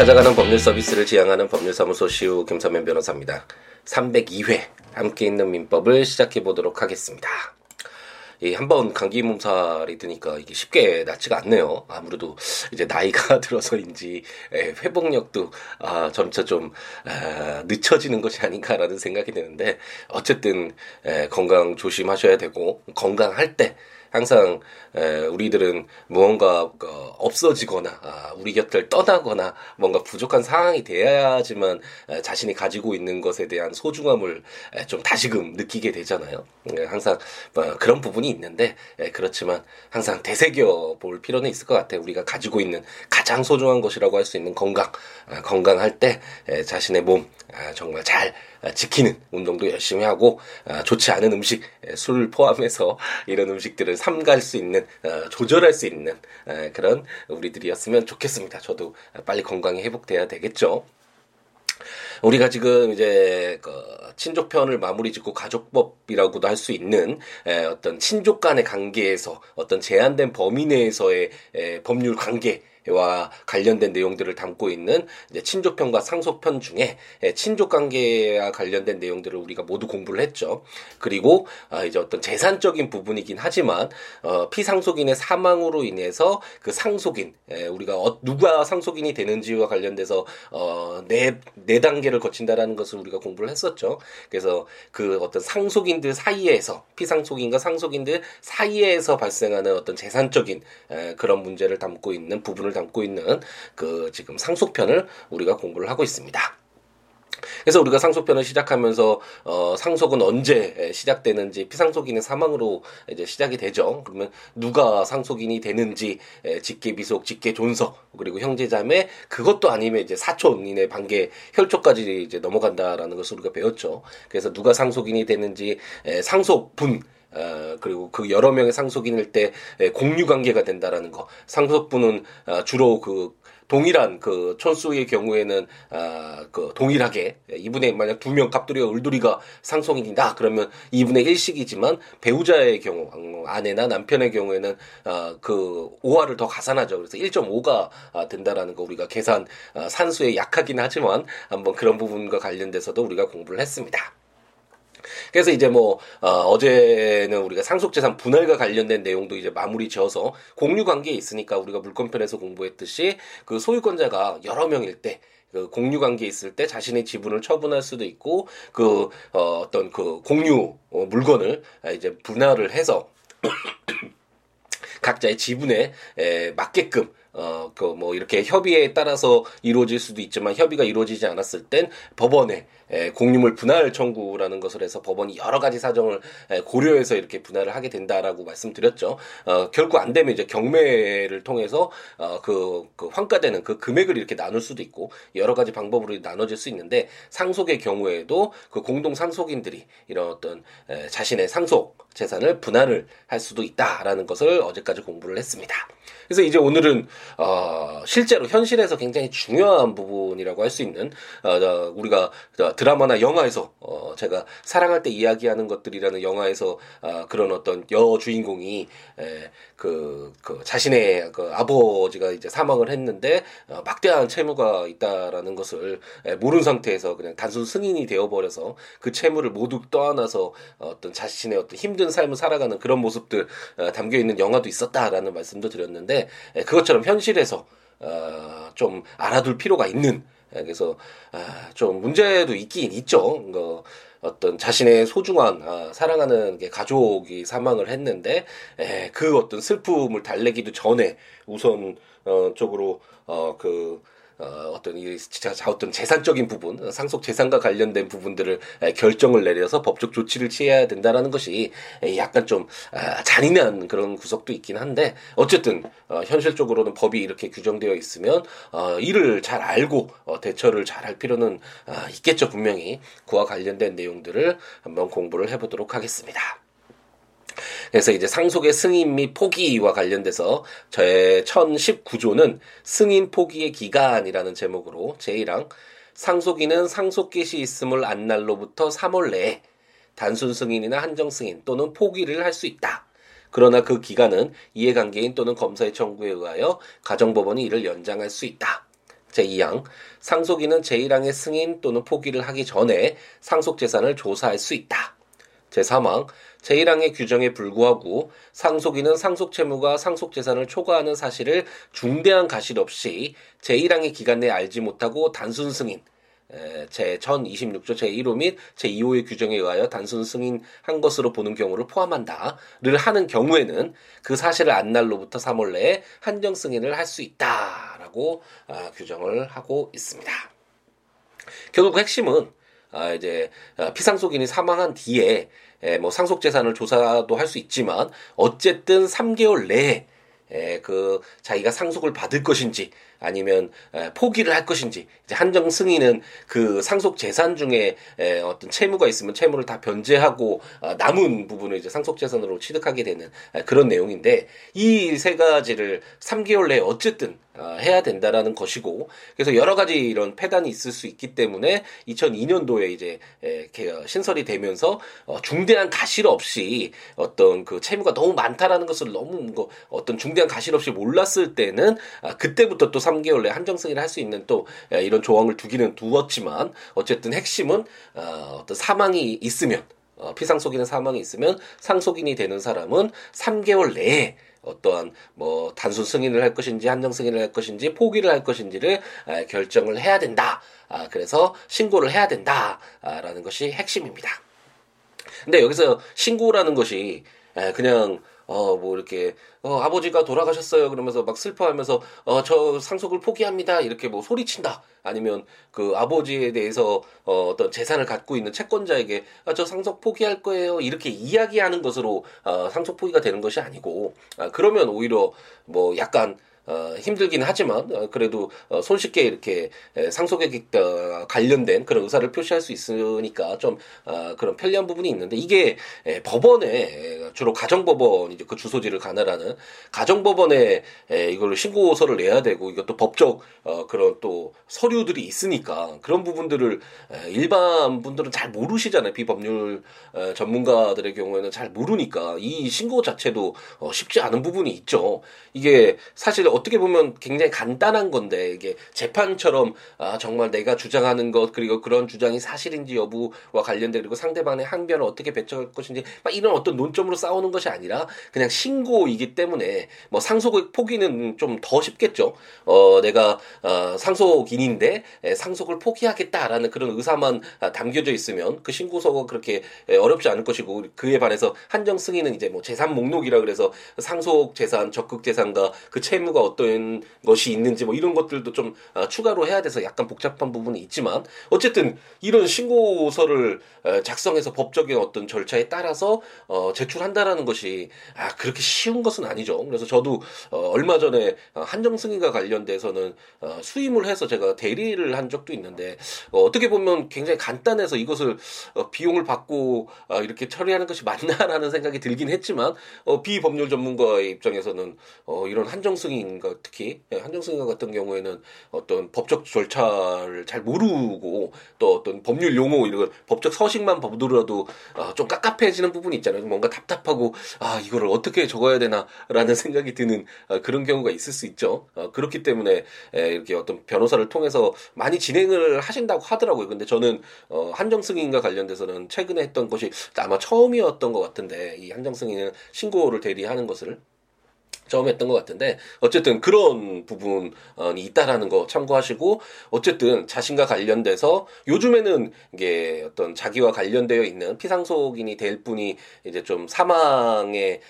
찾아가는 법률 서비스를 지향하는 법률사무소 시우 김사면 변호사입니다. 302회 함께 있는 민법을 시작해 보도록 하겠습니다. 한번 감기 몸살이 드니까 이게 쉽게 낫지가 않네요. 아무래도 이제 나이가 들어서인지 회복력도 아, 점차 좀 아, 늦춰지는 것이 아닌가라는 생각이 드는데 어쨌든 건강 조심하셔야 되고 건강할 때 항상 에, 우리들은 무언가 그, 없어지거나 아, 우리 곁을 떠나거나 뭔가 부족한 상황이 돼야지만 에, 자신이 가지고 있는 것에 대한 소중함을 에, 좀 다시금 느끼게 되잖아요. 에, 항상 뭐, 그런 부분이 있는데 에, 그렇지만 항상 되새겨 볼 필요는 있을 것 같아요. 우리가 가지고 있는 가장 소중한 것이라고 할 수 있는 건강, 아, 건강할 때 에, 자신의 몸 아, 정말 잘 아, 지키는 운동도 열심히 하고 아, 좋지 않은 음식, 술 포함해서 이런 음식들을 삼갈 수 있는 어, 조절할 수 있는 그런 우리들이었으면 좋겠습니다. 저도 빨리 건강이 회복돼야 되겠죠. 우리가 지금 이제 그 친족편을 마무리 짓고 가족법이라고도 할 수 있는 어떤 친족 간의 관계에서 어떤 제한된 범위 내에서의 법률 관계 와 관련된 내용들을 담고 있는 이제 친족편과 상속편 중에 예, 친족 관계와 관련된 내용들을 우리가 모두 공부를 했죠. 그리고 아, 이제 어떤 재산적인 부분이긴 하지만 어, 피상속인의 사망으로 인해서 그 상속인 예, 우리가 어, 누가 상속인이 되는지와 관련돼서 어, 네, 네 단계를 거친다라는 것을 우리가 공부를 했었죠. 그래서 그 어떤 상속인들 사이에서 피상속인과 상속인들 사이에서 발생하는 어떤 재산적인 에, 그런 문제를 담고 있는 부분을 내용을 담고 있는 그 지금 상속편을 우리가 공부를 하고 있습니다. 그래서 우리가 상속편을 시작하면서 어 상속은 언제 시작되는지 피상속인의 사망으로 이제 시작이 되죠. 그러면 누가 상속인이 되는지 에, 직계 비속, 직계 존서 그리고 형제자매 그것도 아니면 이제 사촌인의 반계 혈족까지 이제 넘어간다라는 것을 우리가 배웠죠. 그래서 누가 상속인이 되는지 에, 상속분 어, 그리고 그 여러 명의 상속인일 때 공유 관계가 된다라는 거. 상속분은 어, 주로 그 동일한 그 촌수의 경우에는 아그 동일하게 이분의 만약 두 명 갑돌이와 을돌이가 상속인이다 그러면 이분의 일식이지만 배우자의 경우 아내나 남편의 경우에는 아그 5화를 더 가산하죠. 그래서 1.5가 아, 된다라는 거 우리가 계산 아, 산수에 약하긴 하지만 한번 그런 부분과 관련돼서도 우리가 공부를 했습니다. 그래서 이제 뭐 어, 제는 우리가 상속재산 분할과 관련된 내용도 이제 마무리 지어서 공유 관계에 있으니까 우리가 물권편에서 공부했듯이 그 소유권자가 여러 명일 때. 그 공유 관계에 있을 때 자신의 지분을 처분할 수도 있고 그 어, 어떤 그 공유 어, 물건을 이제 분할을 해서 각자의 지분에 에, 맞게끔 어, 그, 뭐, 이렇게 협의에 따라서 이루어질 수도 있지만 협의가 이루어지지 않았을 땐 법원에 에, 공유물 분할 청구라는 것을 해서 법원이 여러 가지 사정을 에, 고려해서 이렇게 분할을 하게 된다라고 말씀드렸죠. 어, 결국 안 되면 이제 경매를 통해서 어, 그, 그 환가되는 그 금액을 이렇게 나눌 수도 있고 여러 가지 방법으로 나눠질 수 있는데 상속의 경우에도 그 공동 상속인들이 이런 어떤 에, 자신의 상속 재산을 분할을 할 수도 있다라는 것을 어제까지 공부를 했습니다. 그래서 이제 오늘은 어, 실제로 현실에서 굉장히 중요한 부분이라고 할 수 있는 어, 우리가 드라마나 영화에서 어, 제가 사랑할 때 이야기하는 것들이라는 영화에서 어, 그런 어떤 여 주인공이 에, 그, 그 자신의 그 아버지가 이제 사망을 했는데 어, 막대한 채무가 있다라는 것을 에, 모르는 상태에서 그냥 단순 승인이 되어버려서 그 채무를 모두 떠안아서 어떤 자신의 어떤 힘든 삶을 살아가는 그런 모습들 어, 담겨 있는 영화도 있었다라는 말씀도 드렸는데 에, 그것처럼 현실에서 어, 좀 알아둘 필요가 있는 그래서 아, 좀 문제도 있긴 있죠. 그 어떤 자신의 소중한 아, 사랑하는 가족이 사망을 했는데 에, 그 어떤 슬픔을 달래기도 전에 우선 어, 쪽으로 어 그 어, 어떤 이 진짜 어떤 재산적인 부분, 상속 재산과 관련된 부분들을 결정을 내려서 법적 조치를 취해야 된다라는 것이 약간 좀 아, 잔인한 그런 구석도 있긴 한데 어쨌든 어, 현실적으로는 법이 이렇게 규정되어 있으면 어, 이를 잘 알고 어, 대처를 잘 할 필요는 아, 있겠죠 분명히 그와 관련된 내용들을 한번 공부를 해보도록 하겠습니다. 그래서 이제 상속의 승인 및 포기와 관련돼서 저의 1019조는 승인 포기의 기간이라는 제목으로 제1항 상속인은 상속 개시 있음을 안 날로부터 3월 내에 단순 승인이나 한정 승인 또는 포기를 할 수 있다. 그러나 그 기간은 이해관계인 또는 검사의 청구에 의하여 가정법원이 이를 연장할 수 있다. 제2항 상속인은 제1항의 승인 또는 포기를 하기 전에 상속 재산을 조사할 수 있다. 제3항 제1항의 규정에 불구하고 상속인은 상속 채무가 상속 재산을 초과하는 사실을 중대한 가실 없이 제1항의 기간 내에 알지 못하고 단순 승인 제 1026조 제1호 및 제2호의 규정에 의하여 단순 승인한 것으로 보는 경우를 포함한다를 하는 경우에는 그 사실을 안 날로부터 3월 내에 한정 승인을 할 수 있다라고 아, 규정을 하고 있습니다. 결국 핵심은 아, 이제 아, 피상속인이 사망한 뒤에 에, 뭐 상속 재산을 조사도 할 수 있지만 어쨌든 3개월 내에 에, 그 자기가 상속을 받을 것인지 아니면 포기를 할 것인지. 이제 한정 승인은 그 상속 재산 중에 어떤 채무가 있으면 채무를 다 변제하고 아, 남은 부분을 이제 상속 재산으로 취득하게 되는 그런 내용인데 이 세 가지를 3개월 내에 어쨌든 아, 해야 된다라는 것이고 그래서 여러 가지 이런 폐단이 있을 수 있기 때문에 2002년도에 이제 신설이 되면서 어, 중대한 가실 없이 어떤 그 채무가 너무 많다라는 것을 너무 뭐 어떤 중대한 가실 없이 몰랐을 때는 아, 그때부터 또 3개월 내 한정 승인을 할 수 있는 또 이런 조항을 두기는 두었지만 어쨌든 핵심은 어, 어떤 사망이 있으면 어, 피상속인의 사망이 있으면 상속인이 되는 사람은 3개월 내에 어떠한 뭐 단순 승인을 할 것인지 한정 승인을 할 것인지 포기를 할 것인지를 결정을 해야 된다. 아, 그래서 신고를 해야 된다라는 것이 핵심입니다. 근데 여기서 신고라는 것이 그냥 어, 뭐 이렇게, 어, 아버지가 돌아가셨어요. 그러면서 막 슬퍼하면서, 어, 저 상속을 포기합니다. 이렇게 뭐 소리친다. 아니면 그 아버지에 대해서 어, 어떤 재산을 갖고 있는 채권자에게, 아, 저 상속 포기할 거예요. 이렇게 이야기하는 것으로, 어, 상속 포기가 되는 것이 아니고, 아, 그러면 오히려 뭐 약간, 어, 힘들긴 하지만 어, 그래도 어, 손쉽게 이렇게 상속에 어, 관련된 그런 의사를 표시할 수 있으니까 좀 어, 그런 편리한 부분이 있는데 이게 에, 법원에 주로 가정법원 이제 그 주소지를 가나라는 가정법원에 에, 이걸 신고서를 내야 되고 이것도 법적 어, 그런 또 서류들이 있으니까 그런 부분들을 에, 일반 분들은 잘 모르시잖아요. 비법률 에, 전문가들의 경우에는 잘 모르니까 이 신고 자체도 어, 쉽지 않은 부분이 있죠. 이게 사실 어떻게 보면 굉장히 간단한 건데 이게 재판처럼 아 정말 내가 주장하는 것 그리고 그런 주장이 사실인지 여부와 관련된 그리고 상대방의 항변을 어떻게 배척할 것인지 막 이런 어떤 논점으로 싸우는 것이 아니라 그냥 신고이기 때문에 뭐 상속의 포기는 좀 더 쉽겠죠. 어 내가 어, 상속인인데 상속을 포기하겠다라는 그런 의사만 아, 담겨져 있으면 그 신고서가 그렇게 어렵지 않을 것이고 그에 반해서 한정 승인은 이제 뭐 재산 목록이라 그래서 상속 재산, 적극 재산과 그 채무가 의무가 어떤 것이 있는지 뭐 이런 것들도 좀 어, 추가로 해야 돼서 약간 복잡한 부분이 있지만 어쨌든 이런 신고서를 어, 작성해서 법적인 어떤 절차에 따라서 어, 제출한다라는 것이 아 그렇게 쉬운 것은 아니죠. 그래서 저도 어, 얼마 전에 어, 한정 승인과 관련돼서는 어, 수임을 해서 제가 대리를 한 적도 있는데 어, 어떻게 보면 굉장히 간단해서 이것을 어, 비용을 받고 어, 이렇게 처리하는 것이 맞나라는 생각이 들긴 했지만 어, 비법률 전문가의 입장에서는 어, 이런 한정 승인 승인과 특히 예, 한정승인 같은 경우에는 어떤 법적 절차를 잘 모르고 또 어떤 법률 용어 이런 법적 서식만 보더라도 아, 좀 깝깝해지는 부분이 있잖아요. 뭔가 답답하고 아 이거를 어떻게 적어야 되나라는 생각이 드는 아, 그런 경우가 있을 수 있죠. 아, 그렇기 때문에 예, 이렇게 어떤 변호사를 통해서 많이 진행을 하신다고 하더라고요. 근데 저는 어, 한정승인과 관련돼서는 최근에 했던 것이 아마 처음이었던 것 같은데 이 한정승인은 신고를 대리하는 것을 처음 했던 것 같은데 어쨌든 그런 부분이 있다라는 거 참고하시고 어쨌든 자신과 관련돼서 요즘에는 이게 어떤 자기와 관련되어 있는 피상속인이 될 분이 이제 좀 사망에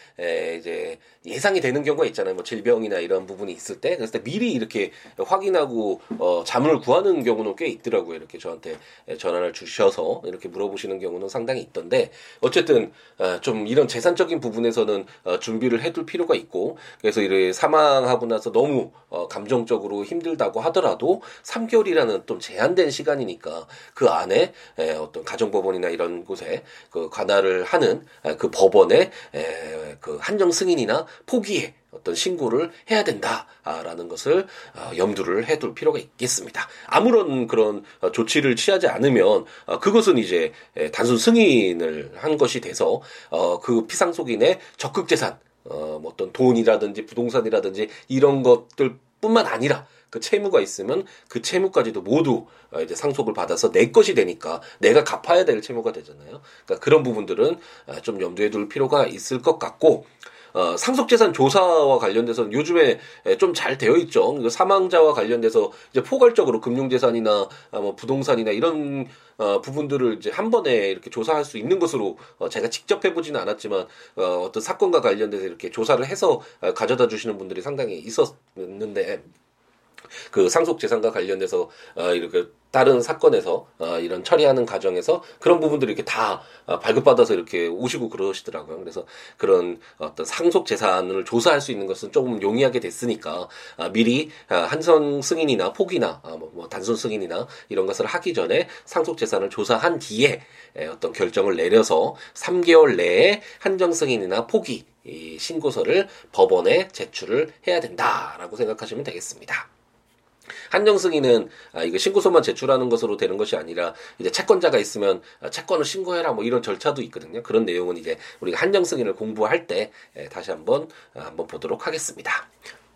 이제 예상이 되는 경우가 있잖아요. 뭐 질병이나 이런 부분이 있을 때 그래서 미리 이렇게 확인하고 어 자문을 구하는 경우는 꽤 있더라고요. 이렇게 저한테 전화를 주셔서 이렇게 물어보시는 경우는 상당히 있던데 어쨌든 어, 좀 이런 재산적인 부분에서는 어 준비를 해둘 필요가 있고 그래서 이를 사망하고 나서 너무 어, 감정적으로 힘들다고 하더라도 3개월이라는 좀 제한된 시간이니까 그 안에 에, 어떤 가정법원이나 이런 곳에 그 관할을 하는 에, 그 법원의 에, 그 한정 승인이나 포기에 어떤 신고를 해야 된다라는 것을 어, 염두를 해둘 필요가 있겠습니다. 아무런 그런 어, 조치를 취하지 않으면 어, 그것은 이제 단순 승인을 한 것이 돼서 그 피상속인의 적극 재산 어, 뭐 어떤 돈이라든지 부동산이라든지 이런 것들 뿐만 아니라 그 채무가 있으면 그 채무까지도 모두 어, 이제 상속을 받아서 내 것이 되니까 내가 갚아야 될 채무가 되잖아요. 그러니까 그런 부분들은 어, 좀 염두에 둘 필요가 있을 것 같고 어, 상속재산 조사와 관련돼서 요즘에 좀 잘 되어 있죠. 사망자와 관련돼서 이제 포괄적으로 금융재산이나 아, 뭐 부동산이나 이런 어, 부분들을 이제 한 번에 이렇게 조사할 수 있는 것으로 어, 제가 직접 해보지는 않았지만 어, 어떤 사건과 관련돼서 이렇게 조사를 해서 어, 가져다 주시는 분들이 상당히 있었는데 그 상속 재산과 관련돼서 어 이렇게 다른 사건에서 어 이런 처리하는 과정에서 그런 부분들이 이렇게 다 어, 발급받아서 이렇게 오시고 그러시더라고요. 그래서 그런 어떤 상속 재산을 조사할 수 있는 것은 조금 용이하게 됐으니까 아, 미리 아, 한성 승인이나 포기나 아, 뭐, 뭐 단순 승인이나 이런 것을 하기 전에 상속 재산을 조사한 뒤에 에, 어떤 결정을 내려서 3개월 내에 한정 승인이나 포기 이 신고서를 법원에 제출을 해야 된다라고 생각하시면 되겠습니다. 한정 승인은 아, 이거 신고서만 제출하는 것으로 되는 것이 아니라 이제 채권자가 있으면 아, 채권을 신고해라 뭐 이런 절차도 있거든요. 그런 내용은 이제 우리가 한정 승인을 공부할 때 에, 다시 한번 아, 한번 보도록 하겠습니다.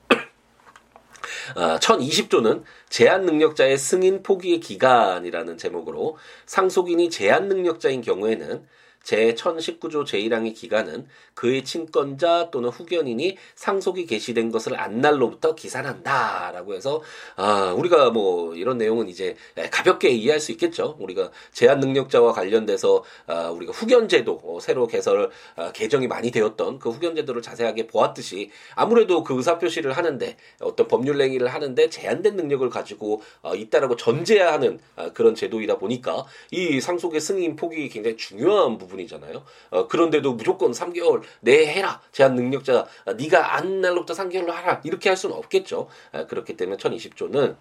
아, 1020조는 제한 능력자의 승인 포기의 기간이라는 제목으로 상속인이 제한 능력자인 경우에는 제1019조 제1항의 기간은 그의 친권자 또는 후견인이 상속이 개시된 것을 안 날로부터 기산한다라고 해서 아 우리가 뭐 이런 내용은 이제 가볍게 이해할 수 있겠죠. 우리가 제한 능력자와 관련돼서 아 우리가 후견 제도 어, 새로 개설 아, 개정이 많이 되었던 그 후견 제도를 자세하게 보았듯이 아무래도 그 의사 표시를 하는데 어떤 법률 행위를 하는데 제한된 능력을 가지고 어, 있다라고 전제하는 아, 그런 제도이다 보니까 이 상속의 승인 폭이 굉장히 중요한 부분. 부분이잖아요. 어, 그런데도 무조건 3개월 내 해라. 제한 능력자 아, 네가 안 날로부터 3개월로 하라. 이렇게 할 수는 없겠죠. 아, 그렇기 때문에 1020조는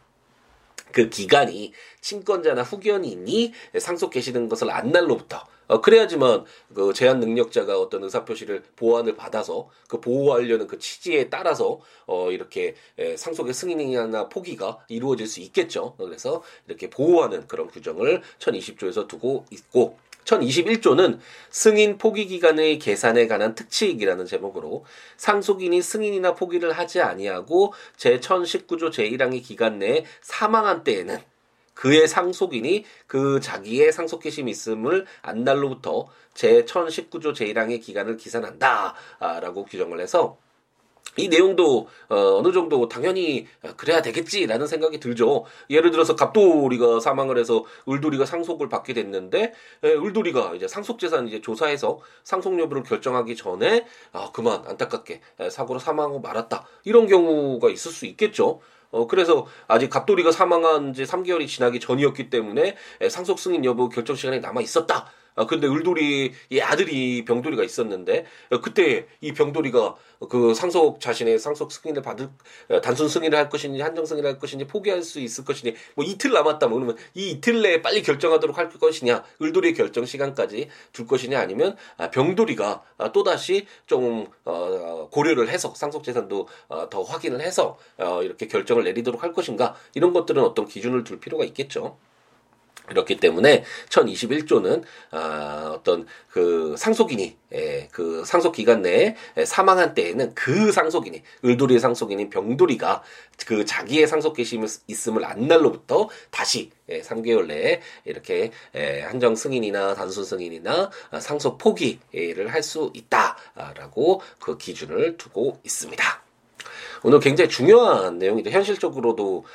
그 기간이 친권자나 후견인이 상속 개시된 것을 안 날로부터 어, 그래야지만 그 제한 능력자가 어떤 의사 표시를 보완을 받아서 그 보호하려는 그 취지에 따라서 어, 이렇게 에, 상속의 승인이나 포기가 이루어질 수 있겠죠. 그래서 이렇게 보호하는 그런 규정을 1020조에서 두고 있고 1021조는 승인 포기 기간의 계산에 관한 특칙이라는 제목으로 상속인이 승인이나 포기를 하지 아니하고 제1019조 제1항의 기간 내에 사망한 때에는 그의 상속인이 그 자기의 상속 개심이 있음을 안 날로부터 제1019조 제1항의 기간을 기산한다 라고 규정을 해서 이 내용도 어, 어느 정도 당연히 그래야 되겠지라는 생각이 들죠. 예를 들어서 갑돌이가 사망을 해서 을돌이가 상속을 받게 됐는데 에, 을돌이가 이제 상속 재산 이제 조사해서 상속 여부를 결정하기 전에 아 그만 안타깝게 사고로 사망하고 말았다 이런 경우가 있을 수 있겠죠. 어, 그래서 아직 갑돌이가 사망한 지 3개월이 지나기 전이었기 때문에 상속 승인 여부 결정 시간이 남아 있었다. 아, 근데 을돌이의 아들이 병돌이가 있었는데, 어, 그때 이 병돌이가 그 상속 자신의 상속 승인을 받을, 어, 단순 승인을 할 것인지, 한정 승인을 할 것인지, 포기할 수 있을 것이니, 뭐 이틀 남았다, 뭐 그러면 이 이틀 내에 빨리 결정하도록 할 것이냐, 을돌이의 결정 시간까지 둘 것이냐, 아니면 아, 병돌이가 아, 또다시 좀, 어, 고려를 해서, 상속 재산도 더 확인을 해서, 이렇게 결정을 내리도록 할 것인가, 이런 것들은 어떤 기준을 둘 필요가 있겠죠. 그렇기 때문에 1021조는 아, 어떤 그 상속인이 예, 그 상속 기간 내에 사망한 때에는 그 상속인이 을돌이의 상속인인 병돌이가 그 자기의 상속 개심이 있음을 안 날로부터 다시 예, 3개월 내에 이렇게 예, 한정 승인이나 단순 승인이나 상속 포기를 할 수 있다라고 그 기준을 두고 있습니다. 오늘 굉장히 중요한 내용이죠. 현실적으로도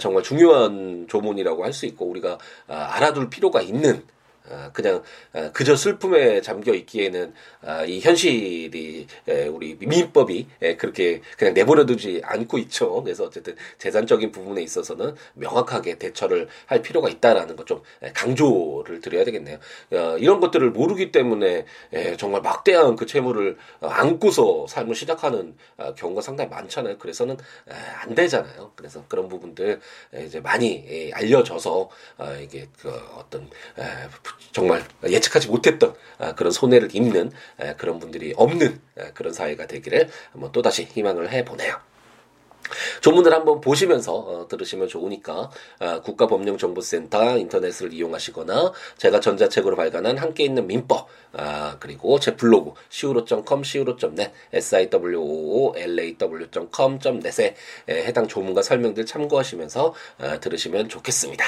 정말 중요한 조문이라고 할 수 있고 우리가 아, 알아둘 필요가 있는 아, 그냥 아, 그저 슬픔에 잠겨 있기에는 아, 이 현실이 우리 민법이 그렇게 그냥 내버려두지 않고 있죠. 그래서 어쨌든 재산적인 부분에 있어서는 명확하게 대처를 할 필요가 있다라는 것 좀 강조를 드려야 되겠네요. 어, 이런 것들을 모르기 때문에 정말 막대한 그 채무를 안고서 삶을 시작하는 경우가 상당히 많잖아요. 그래서는 안 되잖아요. 그래서 그런 부분들 이제 많이 알려져서 이게 그 어떤 정말 예측하지 못했던 아, 그런 손해를 입는 아, 그런 분들이 없는 아, 그런 사회가 되기를 한번 또다시 희망을 해보네요. 조문을 한번 보시면서 어, 들으시면 좋으니까 아, 국가법령정보센터 인터넷을 이용하시거나 제가 전자책으로 발간한 함께 있는 민법 아, 그리고 제 블로그 siwo.com siwo.net siwoolaw.com.net에 해당 조문과 설명들 참고하시면서 아, 들으시면 좋겠습니다.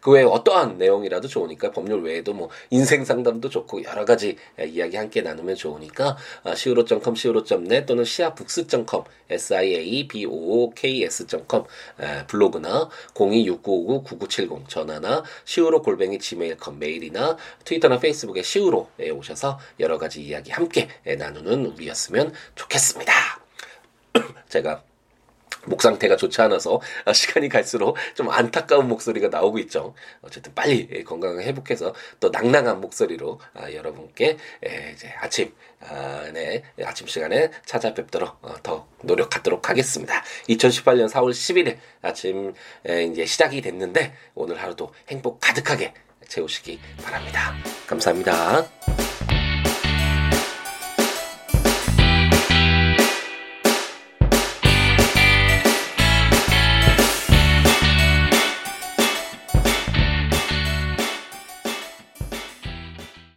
그 외에 어떠한 내용이라도 좋으니까 법률 외에도 뭐 인생 상담도 좋고 여러 가지 이야기 함께 나누면 좋으니까 siwo.com siwo.net 또는 siabooks.com s i a b o k s.com 블로그나 026959-9970 전화나 siwo 골뱅이 gmail.com 메일이나 트위터나 페이스북에 siwo 에 오셔서 여러 가지 이야기 함께 나누는 우리였으면 좋겠습니다. 제가 목 상태가 좋지 않아서 시간이 갈수록 좀 안타까운 목소리가 나오고 있죠. 어쨌든 빨리 건강을 회복해서 또 낭낭한 목소리로 아, 여러분께 이제 아침 아, 네, 아침 시간에 찾아뵙도록 어, 더 노력하도록 하겠습니다. 2018년 4월 11일 아침 이제 시작이 됐는데 오늘 하루도 행복 가득하게 채우시기 바랍니다. 감사합니다.